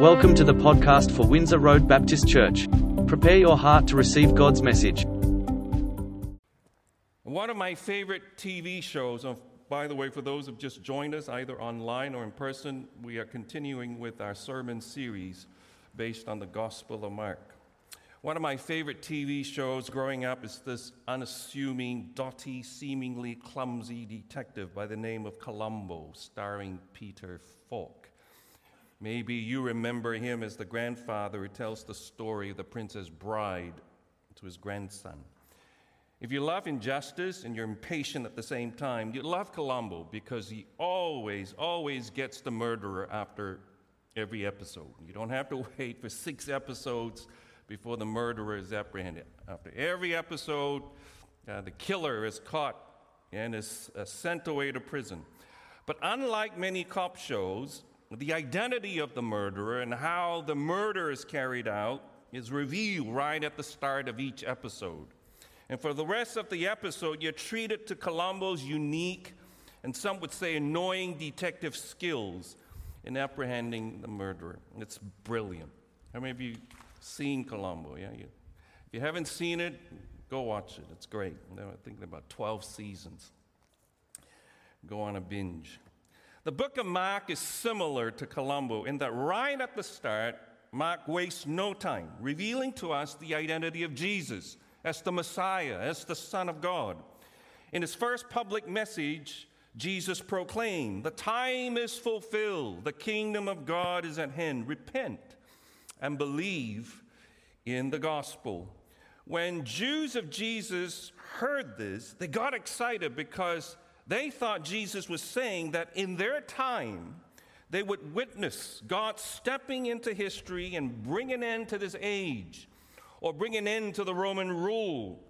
Welcome to the podcast for Windsor Road Baptist Church. Prepare your heart to receive God's message. One of my favorite TV shows, uh, by the way, for those who've just joined us, either online or in person, we are continuing with our sermon series based on the Gospel of Mark. One of my favorite TV shows growing up is this unassuming, dotty, seemingly clumsy detective by the name of Columbo, starring Peter Falk. Maybe you remember him as the grandfather who tells the story of the Princess Bride to his grandson. If you love injustice and you're impatient at the same time, you love Columbo because he always, always gets the murderer after every episode. You don't have to wait for six episodes before the murderer is apprehended. After every episode, uh, the killer is caught and is uh, sent away to prison. But unlike many cop shows, the identity of the murderer and how the murder is carried out is revealed right at the start of each episode. And for the rest of the episode, you're treated to Columbo's unique and some would say annoying detective skills in apprehending the murderer. It's brilliant. How many of you seen Columbo? Yeah, you, if you haven't seen it, go watch it. It's great. I think about 12 seasons. Go on a binge. The book of Mark is similar to Columbo in that right at the start, Mark wastes no time revealing to us the identity of Jesus as the Messiah, as the Son of God. In his first public message, Jesus proclaimed, The time is fulfilled, the kingdom of God is at hand. Repent and believe in the gospel. When Jews of Jesus heard this, they got excited because they thought Jesus was saying that in their time, they would witness God stepping into history and bring an end to this age, or bring an end to the Roman rule,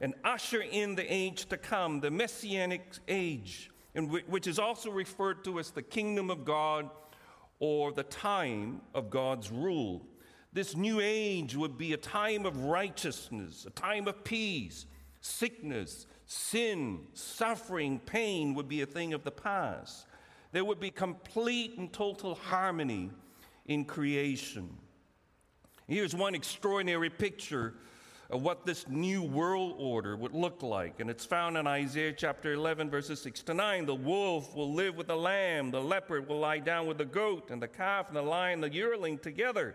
and usher in the age to come, the Messianic age, which is also referred to as the kingdom of God or the time of God's rule. This new age would be a time of righteousness, a time of peace, sickness, sin, suffering, pain would be a thing of the past. There would be complete and total harmony in creation. Here's one extraordinary picture of what this new world order would look like. And it's found in Isaiah chapter 11, verses 6 to 9. The wolf will live with the lamb, the leopard will lie down with the goat, and the calf and the lion, the yearling together,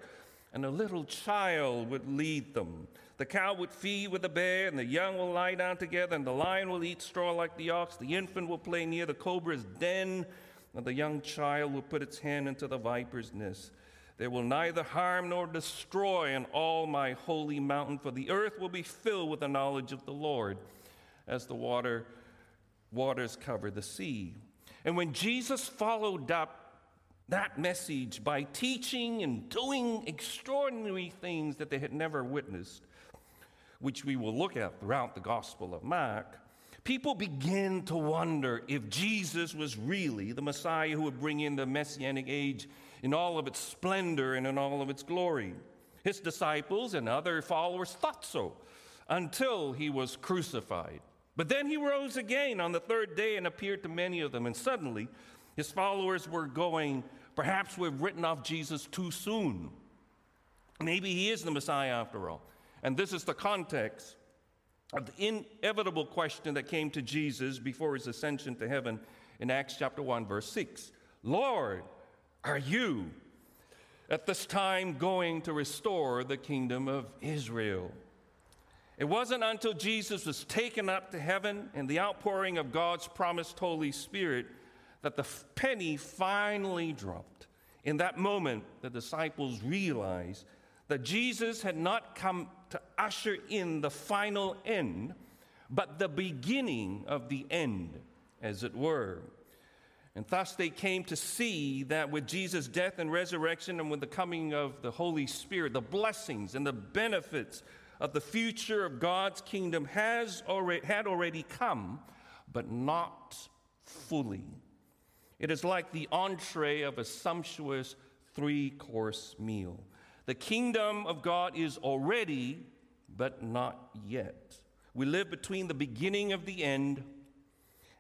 and a little child would lead them. The cow would feed with the bear, and the young will lie down together, and the lion will eat straw like the ox. The infant will play near the cobra's den, and the young child will put its hand into the viper's nest. There will neither harm nor destroy on all my holy mountain, for the earth will be filled with the knowledge of the Lord, as the water waters cover the sea. And when Jesus followed up that message by teaching and doing extraordinary things that they had never witnessed, which we will look at throughout the Gospel of Mark, people begin to wonder if Jesus was really the Messiah who would bring in the Messianic age in all of its splendor and in all of its glory. His disciples and other followers thought so until he was crucified. But then he rose again on the third day and appeared to many of them, and suddenly his followers were going, Perhaps we've written off Jesus too soon. Maybe he is the Messiah after all. And this is the context of the inevitable question that came to Jesus before his ascension to heaven in Acts chapter 1, verse 6. Lord, are you at this time going to restore the kingdom of Israel? It wasn't until Jesus was taken up to heaven and the outpouring of God's promised Holy Spirit that the penny finally dropped. In that moment, the disciples realized that Jesus had not come to usher in the final end, but the beginning of the end, as it were. And thus they came to see that with Jesus' death and resurrection and with the coming of the Holy Spirit, the blessings and the benefits of the future of God's kingdom has already, had already come, but not fully. It is like the entree of a sumptuous three course meal. The kingdom of God is already, but not yet. We live between the beginning of the end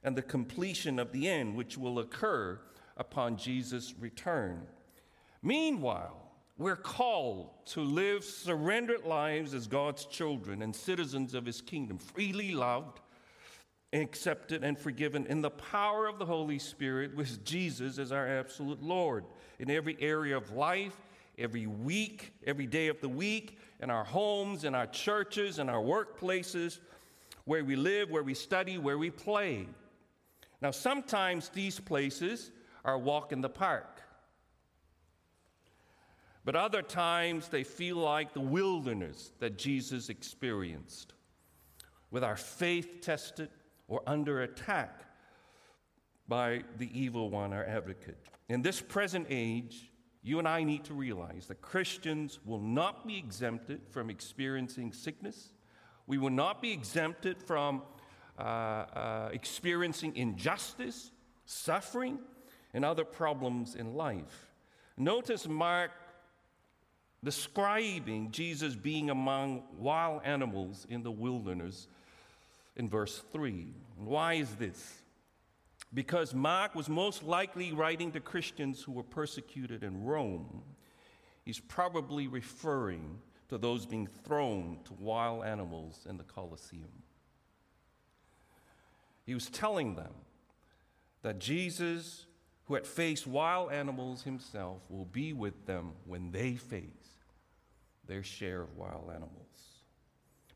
and the completion of the end, which will occur upon Jesus' return. Meanwhile, We're called to live surrendered lives as God's children and citizens of His kingdom, freely loved, accepted, and forgiven in the power of the Holy Spirit with Jesus as our absolute Lord in every area of life, every week, every day of the week, in our homes, in our churches, in our workplaces, where we live, where we study, where we play. Now, sometimes these places are walk in the park. But other times they feel like the wilderness that Jesus experienced, with our faith tested or under attack by the evil one, our advocate. In this present age, you and I need to realize that Christians will not be exempted from experiencing sickness. We will not be exempted from uh, uh, experiencing injustice, suffering, and other problems in life. Notice Mark describing Jesus being among wild animals in the wilderness in verse 3. Why is this? Because Mark was most likely writing to Christians who were persecuted in Rome. He's probably referring to those being thrown to wild animals in the Colosseum. He was telling them that Jesus, who had faced wild animals himself, will be with them when they face their share of wild animals.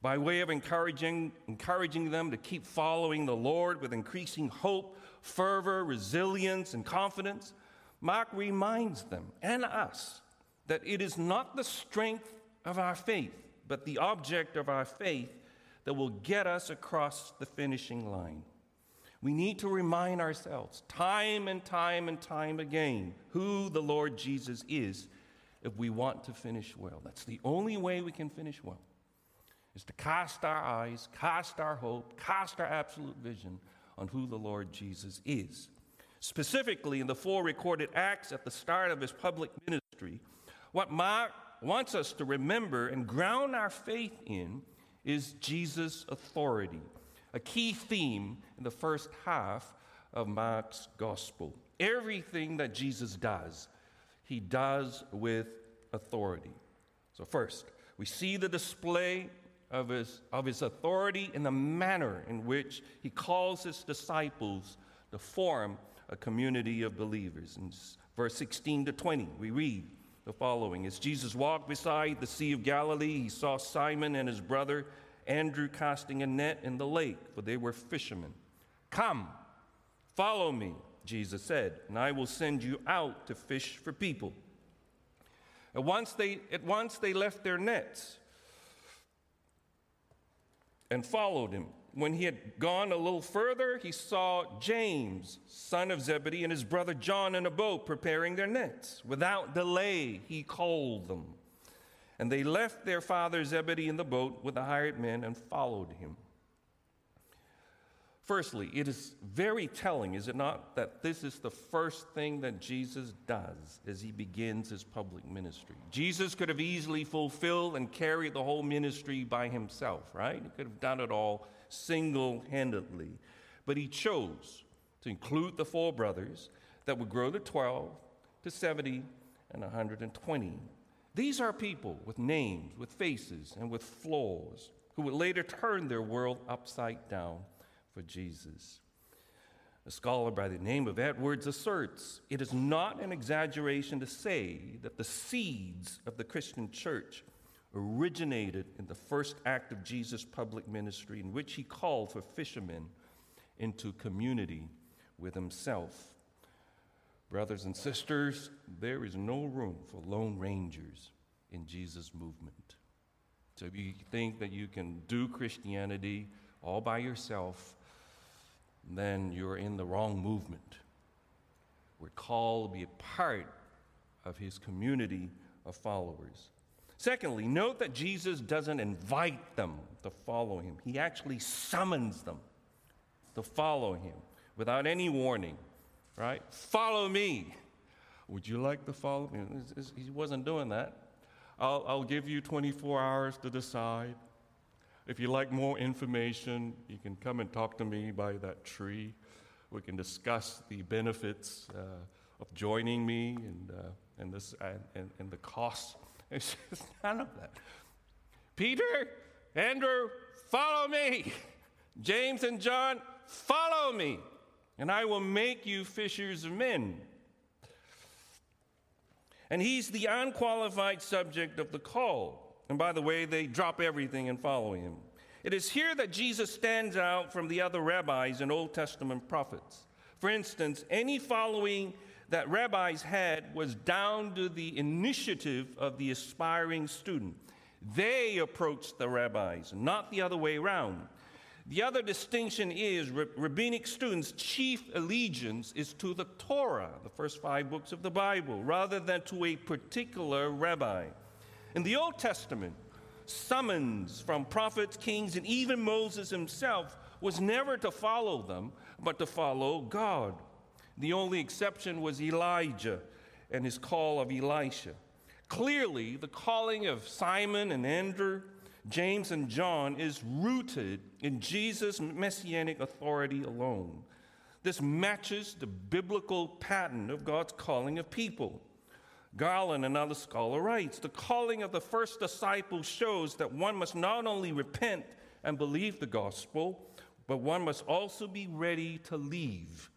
By way of encouraging, encouraging them to keep following the Lord with increasing hope, fervor, resilience, and confidence, Mark reminds them and us that it is not the strength of our faith, but the object of our faith that will get us across the finishing line. We need to remind ourselves time and time and time again who the Lord Jesus is if we want to finish well. That's the only way we can finish well, is to cast our eyes, cast our hope, cast our absolute vision on who the Lord Jesus is. Specifically, in the four recorded acts at the start of his public ministry, what Mark wants us to remember and ground our faith in is Jesus' authority, a key theme in the first half of Mark's gospel. Everything that Jesus does he does with authority. So, first, we see the display of his, of his authority in the manner in which he calls his disciples to form a community of believers. In verse 16 to 20, we read the following As Jesus walked beside the Sea of Galilee, he saw Simon and his brother Andrew casting a net in the lake, for they were fishermen. Come, follow me Jesus said, and I will send you out to fish for people. At once they, at once they left their nets and followed him. When he had gone a little further, he saw James, son of Zebedee, and his brother John in a boat preparing their nets. Without delay, he called them. And they left their father Zebedee in the boat with the hired men and followed him. Firstly, it is very telling, is it not, that this is the first thing that Jesus does as he begins his public ministry. Jesus could have easily fulfilled and carried the whole ministry by himself, right? He could have done it all single handedly. But he chose to include the four brothers that would grow to 12, to 70, and 120. These are people with names, with faces, and with flaws who would later turn their world upside down four Jesus. A scholar by the name of Edwards asserts it is not an exaggeration to say that the seeds of the Christian church originated in the first act of Jesus' public ministry, in which he called for fishermen into community with himself. Brothers and sisters, there is no room for lone rangers in Jesus' movement. So if you think that you can do Christianity all by yourself, then you're in the wrong movement. We're called to be a part of his community of followers. Secondly, note that Jesus doesn't invite them to follow him, he actually summons them to follow him without any warning, right? Follow me. Would you like to follow me? He wasn't doing that. I'll, I'll give you 24 hours to decide. If you like more information, you can come and talk to me by that tree. We can discuss the benefits uh, of joining me and, uh, and, this, and, and the cost. It's just none of that. Peter, Andrew, follow me. James and John, follow me, and I will make you fishers of men. And he's the unqualified subject of the call. And by the way, they drop everything and follow him. It is here that Jesus stands out from the other rabbis and Old Testament prophets. For instance, any following that rabbis had was down to the initiative of the aspiring student. They approached the rabbis, not the other way around. The other distinction is rabbinic students' chief allegiance is to the Torah, the first five books of the Bible, rather than to a particular rabbi. In the Old Testament, summons from prophets, kings, and even Moses himself was never to follow them, but to follow God. The only exception was Elijah and his call of Elisha. Clearly, the calling of Simon and Andrew James and John is rooted in Jesus' messianic authority alone. This matches the biblical pattern of God's calling of people. Garland, another scholar, writes The calling of the first disciple shows that one must not only repent and believe the gospel, but one must also be ready to leave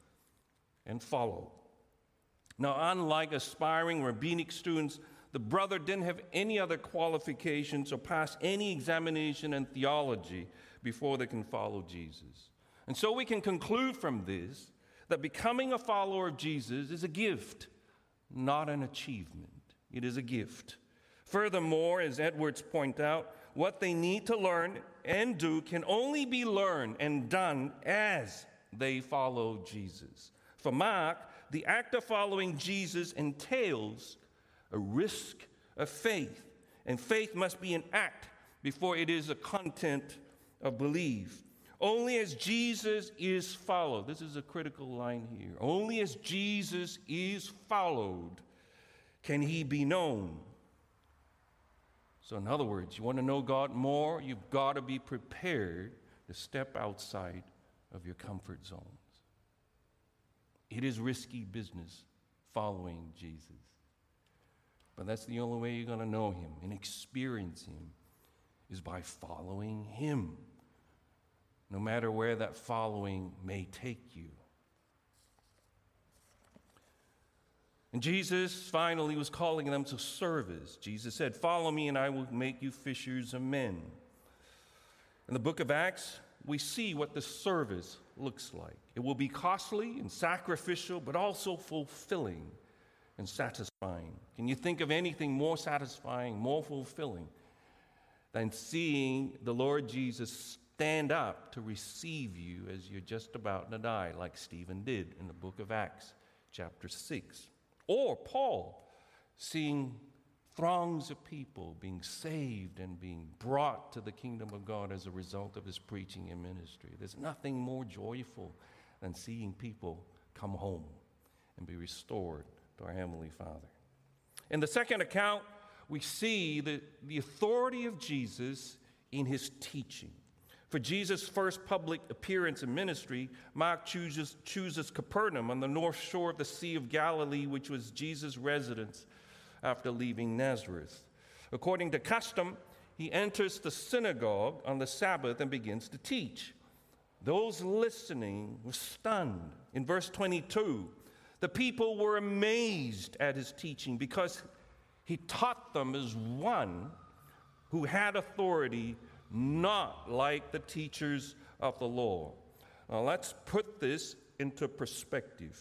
and follow. Now, unlike aspiring rabbinic students, the brother didn't have any other qualifications or pass any examination in theology before they can follow Jesus. And so we can conclude from this that becoming a follower of Jesus is a gift, not an achievement. It is a gift. Furthermore, as Edwards point out, what they need to learn and do can only be learned and done as they follow Jesus. For Mark, the act of following Jesus entails a risk of faith. And faith must be an act before it is a content of belief. Only as Jesus is followed, this is a critical line here. Only as Jesus is followed can he be known. So, in other words, you want to know God more, you've got to be prepared to step outside of your comfort zones. It is risky business following Jesus. But that's the only way you're going to know Him and experience Him is by following Him, no matter where that following may take you. And Jesus finally was calling them to service. Jesus said, Follow me, and I will make you fishers of men. In the book of Acts, we see what the service looks like. It will be costly and sacrificial, but also fulfilling and satisfying. Can you think of anything more satisfying, more fulfilling than seeing the Lord Jesus stand up to receive you as you're just about to die, like Stephen did in the book of Acts, chapter 6? Or Paul seeing throngs of people being saved and being brought to the kingdom of God as a result of his preaching and ministry. There's nothing more joyful than seeing people come home and be restored to our Heavenly Father. In the second account, we see the, the authority of Jesus in his teaching. For Jesus' first public appearance in ministry, Mark chooses, chooses Capernaum on the north shore of the Sea of Galilee, which was Jesus' residence after leaving Nazareth. According to custom, he enters the synagogue on the Sabbath and begins to teach. Those listening were stunned. In verse 22, the people were amazed at his teaching because he taught them as one who had authority, not like the teachers of the law. Now, let's put this into perspective.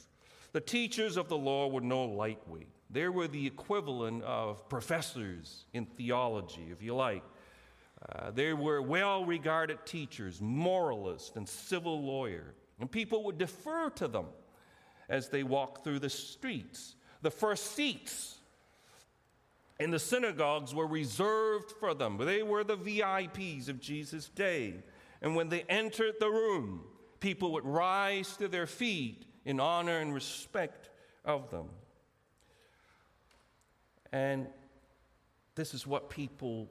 The teachers of the law were no lightweight. They were the equivalent of professors in theology, if you like. Uh, they were well regarded teachers, moralists, and civil lawyers, and people would defer to them as they walked through the streets. The first seats in the synagogues were reserved for them. They were the VIPs of Jesus' day. And when they entered the room, people would rise to their feet in honor and respect of them. And this is what people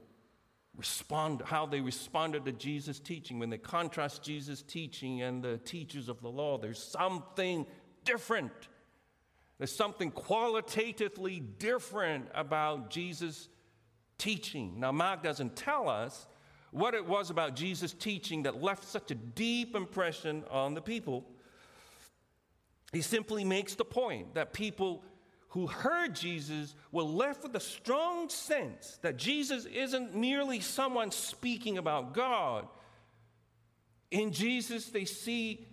respond how they responded to Jesus' teaching when they contrast Jesus' teaching and the teachers of the law. There's something different There's something qualitatively different about Jesus' teaching. Now, Mark doesn't tell us what it was about Jesus' teaching that left such a deep impression on the people. He simply makes the point that people who heard Jesus were left with a strong sense that Jesus isn't merely someone speaking about God. In Jesus, they see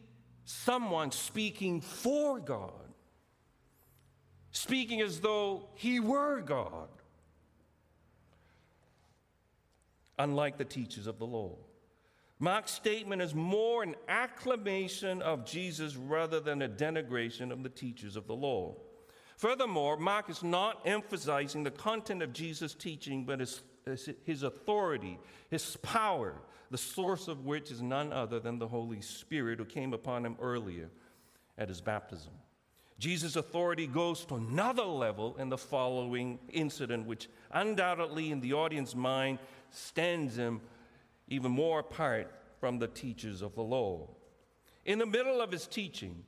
someone speaking for God, speaking as though he were God. unlike the teachers of the law. Mark's statement is more an acclamation of Jesus rather than a denigration of the teachers of the law. Furthermore, Mark is not emphasizing the content of Jesus' teaching, but his, his authority, his power, the source of which is none other than the Holy Spirit who came upon him earlier at his baptism. Jesus' authority goes to another level in the following incident, which undoubtedly in the audience mind stands him even more apart from the teachers of the law. In the middle of his teaching,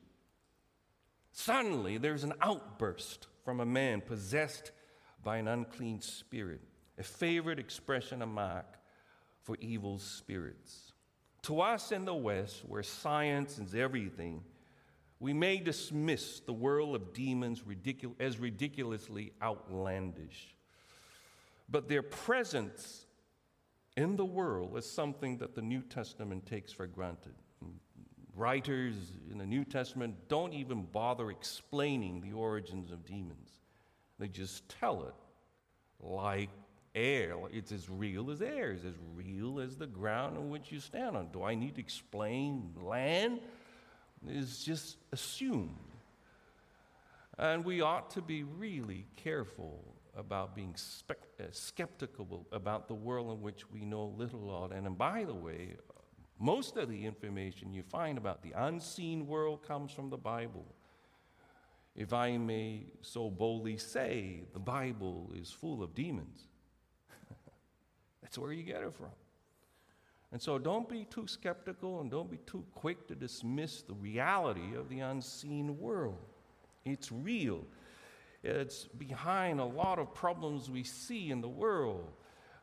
suddenly there's an outburst from a man possessed by an unclean spirit, a favorite expression of Mark for evil spirits. To us in the West, where science is everything, we may dismiss the world of demons as ridiculously outlandish. But their presence in the world is something that the New Testament takes for granted. Writers in the New Testament don't even bother explaining the origins of demons, they just tell it like air. It's as real as air, it's as real as the ground on which you stand on. Do I need to explain land? It's just assumed. And we ought to be really careful about being uh, skeptical about the world in which we know little of. And, and by the way, most of the information you find about the unseen world comes from the Bible. If I may so boldly say, the Bible is full of demons. That's where you get it from. And so don't be too skeptical and don't be too quick to dismiss the reality of the unseen world. It's real. It's behind a lot of problems we see in the world,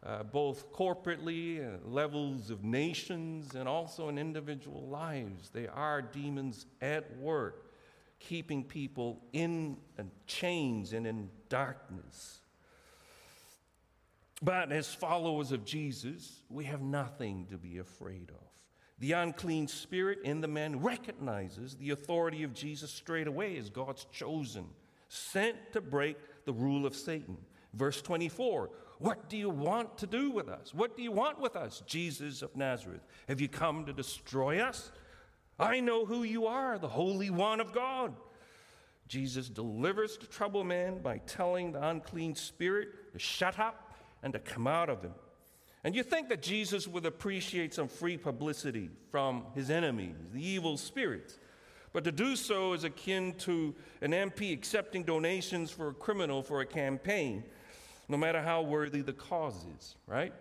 uh, both corporately, uh, levels of nations, and also in individual lives. They are demons at work, keeping people in chains and in darkness. But as followers of Jesus, we have nothing to be afraid of. The unclean spirit in the man recognizes the authority of Jesus straight away as God's chosen sent to break the rule of Satan. Verse 24 What do you want to do with us? What do you want with us, Jesus of Nazareth? Have you come to destroy us? I know who you are, the Holy One of God. Jesus delivers the troubled man by telling the unclean spirit to shut up and to come out of him. And you think that Jesus would appreciate some free publicity from his enemies, the evil spirits. But to do so is akin to an MP accepting donations for a criminal for a campaign, no matter how worthy the cause is, right?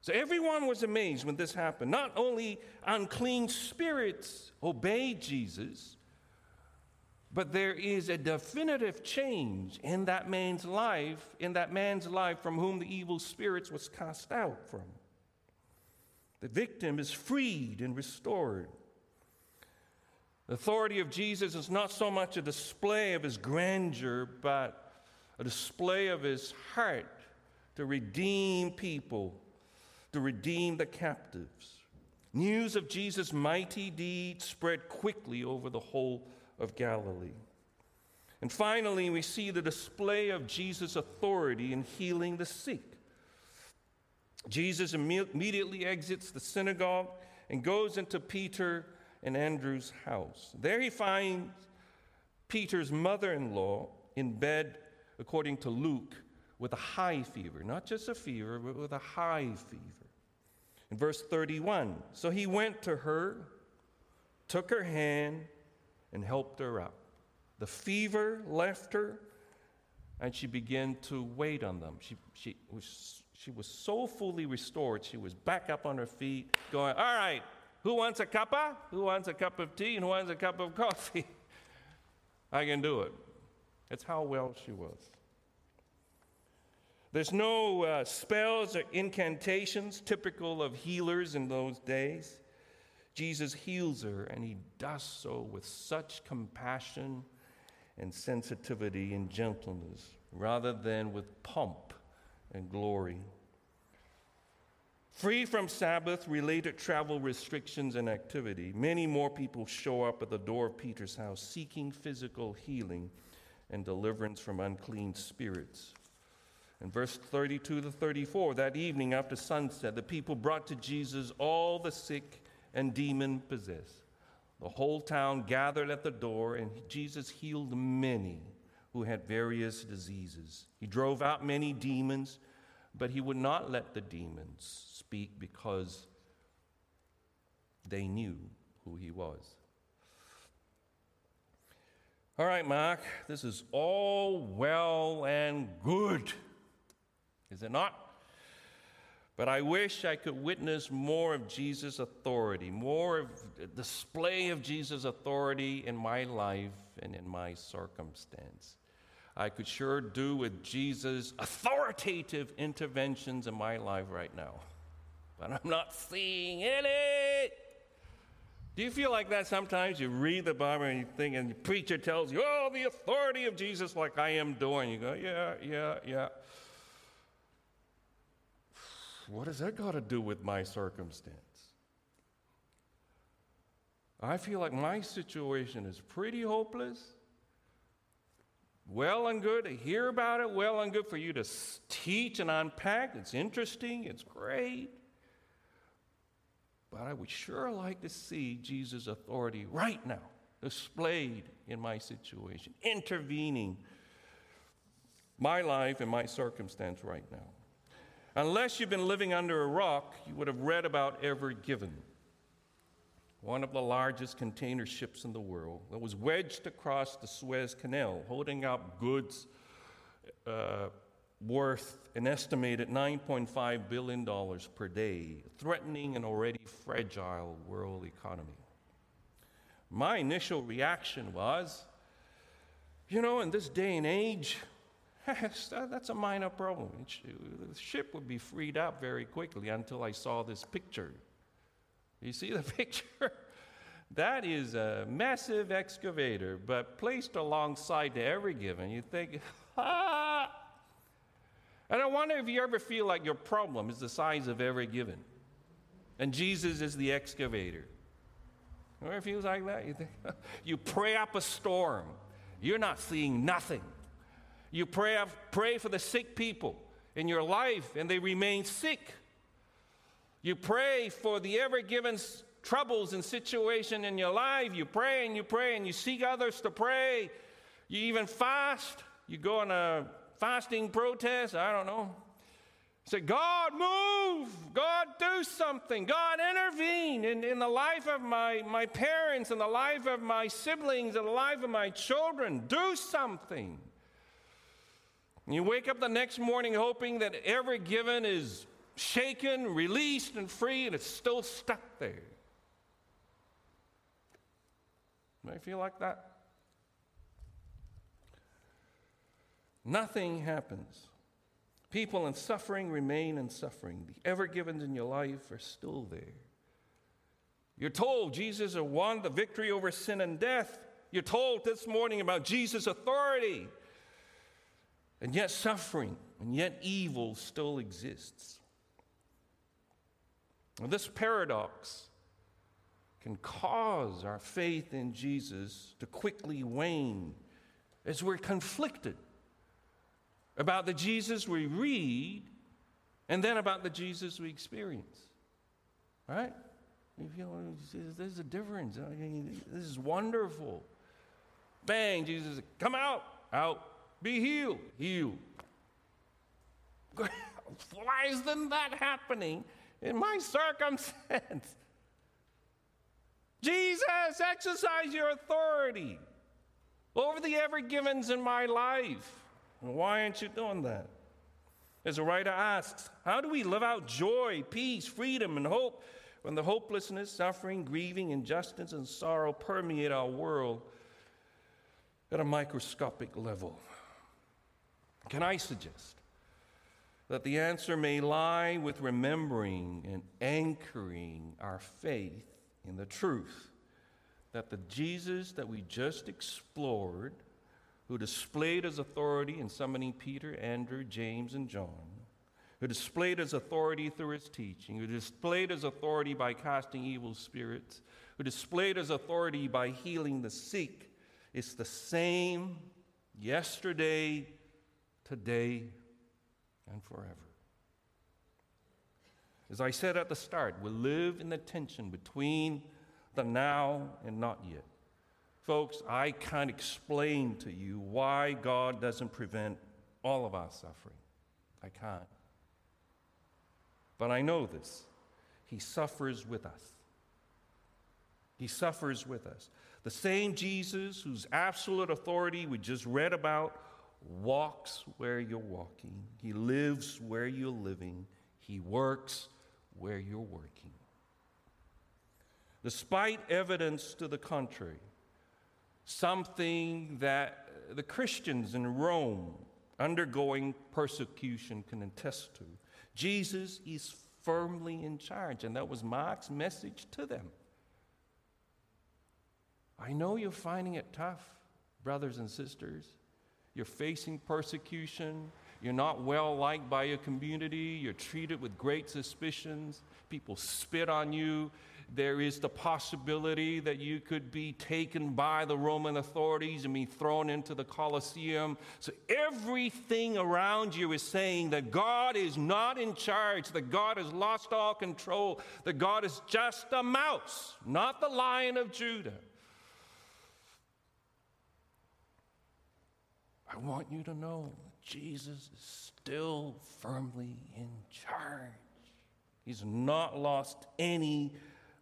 So everyone was amazed when this happened. Not only unclean spirits obeyed Jesus, but there is a definitive change in that man's life, in that man's life from whom the evil spirits was cast out from. The victim is freed and restored. The authority of Jesus is not so much a display of his grandeur, but a display of his heart to redeem people, to redeem the captives. News of Jesus' mighty deeds spread quickly over the whole of Galilee. And finally, we see the display of Jesus' authority in healing the sick. Jesus immediately exits the synagogue and goes into Peter and Andrew's house. There he finds Peter's mother in law in bed, according to Luke, with a high fever. Not just a fever, but with a high fever. In verse 31, so he went to her, took her hand, and helped her up. The fever left her, and she began to wait on them. She, she, was, she was so fully restored, she was back up on her feet, going, All right, who wants a cuppa? Who wants a cup of tea? And who wants a cup of coffee? I can do it. That's how well she was. There's no uh, spells or incantations typical of healers in those days. Jesus heals her, and he does so with such compassion and sensitivity and gentleness rather than with pomp and glory. Free from Sabbath related travel restrictions and activity, many more people show up at the door of Peter's house seeking physical healing and deliverance from unclean spirits. In verse 32 to 34, that evening after sunset, the people brought to Jesus all the sick and demon possessed. The whole town gathered at the door, and Jesus healed many who had various diseases. He drove out many demons, but he would not let the demons speak because they knew who he was. All right, Mark, this is all well and good, is it not? But I wish I could witness more of Jesus' authority, more of display of Jesus' authority in my life and in my circumstance. I could sure do with Jesus' authoritative interventions in my life right now. But I'm not seeing any. Do you feel like that sometimes? You read the Bible and you think, and the preacher tells you, oh, the authority of Jesus, like I am doing. You go, yeah, yeah, yeah. What has that got to do with my circumstance? I feel like my situation is pretty hopeless. Well and good to hear about it, well and good for you to teach and unpack. It's interesting, it's great. But I would sure like to see Jesus' authority right now displayed in my situation, intervening my life and my circumstance right now. Unless you've been living under a rock, you would have read about Ever Given, one of the largest container ships in the world that was wedged across the Suez Canal, holding up goods uh, worth an estimated $9.5 billion per day, threatening an already fragile world economy. My initial reaction was, you know, in this day and age, that's a minor problem. The ship would be freed up very quickly until I saw this picture. You see the picture? That is a massive excavator, but placed alongside the Ever Given, you think, ah! And I wonder if you ever feel like your problem is the size of Ever Given, and Jesus is the excavator. Or Ever feels like that? You, think, you pray up a storm, you're not seeing nothing. You pray, uh, pray for the sick people in your life and they remain sick. You pray for the ever given troubles and situation in your life. You pray and you pray and you seek others to pray. You even fast. You go on a fasting protest. I don't know. Say, God, move. God, do something. God, intervene in, in the life of my, my parents, in the life of my siblings, in the life of my children. Do something. You wake up the next morning hoping that Ever Given is shaken, released, and free, and it's still stuck there. May I feel like that? Nothing happens. People in suffering remain in suffering. The ever givens in your life are still there. You're told Jesus won the victory over sin and death. You're told this morning about Jesus' authority. And yet, suffering and yet evil still exists. This paradox can cause our faith in Jesus to quickly wane as we're conflicted about the Jesus we read and then about the Jesus we experience. Right? You feel oh, there's a difference. I mean, this is wonderful. Bang, Jesus, come out, out. Be healed. Healed. Why isn't that happening in my circumstance? Jesus, exercise your authority over the ever givens in my life. Why aren't you doing that? As a writer asks, how do we live out joy, peace, freedom, and hope when the hopelessness, suffering, grieving, injustice, and sorrow permeate our world at a microscopic level? Can I suggest that the answer may lie with remembering and anchoring our faith in the truth that the Jesus that we just explored, who displayed his authority in summoning Peter, Andrew, James, and John, who displayed his authority through his teaching, who displayed his authority by casting evil spirits, who displayed his authority by healing the sick, is the same yesterday, today, and forever. As I said at the start, we live in the tension between the now and not yet. Folks, I can't explain to you why God doesn't prevent all of our suffering. I can't. But I know this He suffers with us. He suffers with us. The same Jesus whose absolute authority we just read about walks where you're walking, He lives where you're living, He works where you're working. Despite evidence to the contrary, something that the Christians in Rome undergoing persecution can attest to. Jesus is firmly in charge, and that was Mark's message to them. I know you're finding it tough, brothers and sisters. You're facing persecution. You're not well liked by your community. You're treated with great suspicions. People spit on you. There is the possibility that you could be taken by the Roman authorities and be thrown into the Colosseum. So everything around you is saying that God is not in charge, that God has lost all control, that God is just a mouse, not the lion of Judah. I want you to know Jesus is still firmly in charge. He's not lost any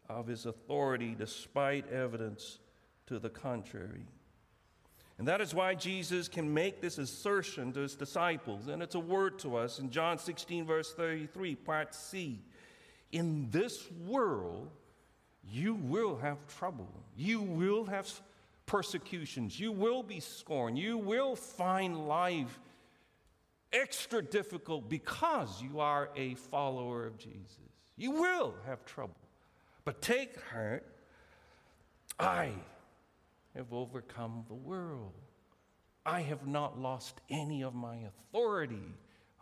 of his authority despite evidence to the contrary. And that is why Jesus can make this assertion to his disciples. And it's a word to us in John 16, verse 33, part C. In this world, you will have trouble. You will have persecutions. You will be scorned. You will find life extra difficult because you are a follower of Jesus. You will have trouble. But take heart, I have overcome the world. I have not lost any of my authority.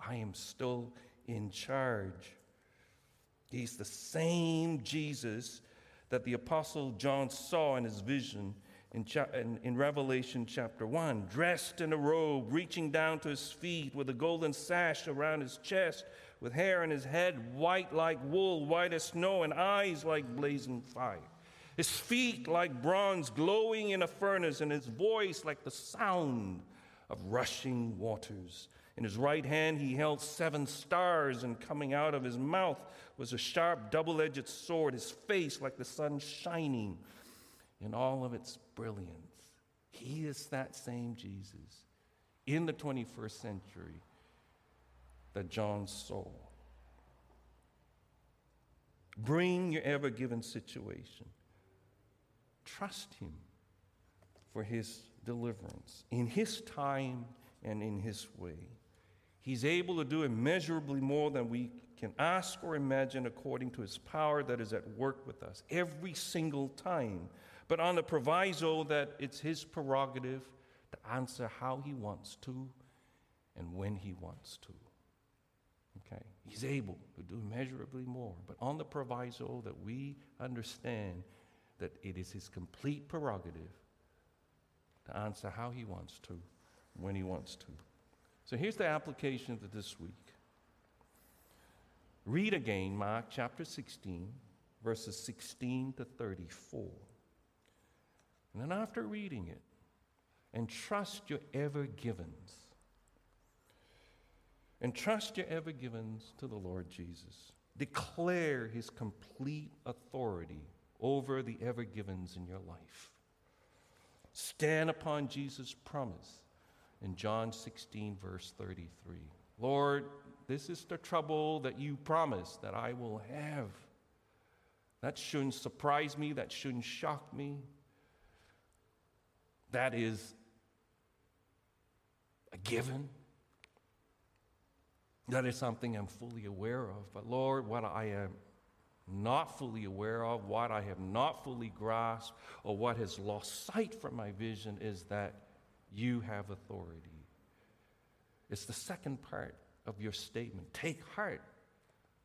I am still in charge. He's the same Jesus that the Apostle John saw in his vision in, in, Revelation chapter 1, dressed in a robe, reaching down to his feet with a golden sash around his chest, with hair on his head white like wool, white as snow, and eyes like blazing fire. His feet like bronze glowing in a furnace, and his voice like the sound of rushing waters. In his right hand he held seven stars, and coming out of his mouth was a sharp double edged sword, his face like the sun shining in all of its brilliance. He is that same Jesus in the 21st century that John saw. Bring your ever given situation. Trust Him for His deliverance in His time and in His way. He's able to do immeasurably more than we can ask or imagine according to His power that is at work with us every single time but on the proviso that it's his prerogative to answer how he wants to and when he wants to. Okay? He's able to do immeasurably more, but on the proviso that we understand that it is his complete prerogative to answer how he wants to, when he wants to. So here's the application for this week. Read again Mark chapter 16, verses 16 to 34. And then after reading it, and trust your ever givens. And trust your ever givens to the Lord Jesus. Declare his complete authority over the ever givens in your life. Stand upon Jesus' promise in John 16, verse 33. Lord, this is the trouble that you promised that I will have. That shouldn't surprise me, that shouldn't shock me. That is a given. That is something I'm fully aware of. But Lord, what I am not fully aware of, what I have not fully grasped, or what has lost sight from my vision is that you have authority. It's the second part of your statement. Take heart.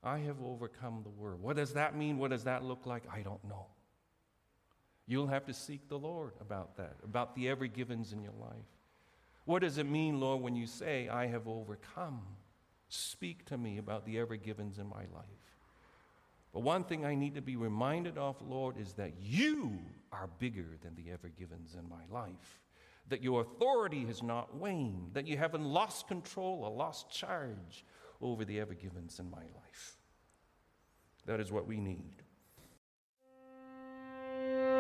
I have overcome the world. What does that mean? What does that look like? I don't know. You'll have to seek the Lord about that, about the Ever Givens in your life. What does it mean, Lord, when you say, I have overcome? Speak to me about the Ever Givens in my life. But one thing I need to be reminded of, Lord, is that you are bigger than the Ever Givens in my life. That your authority has not waned, that you haven't lost control or lost charge over the Ever Givens in my life. That is what we need.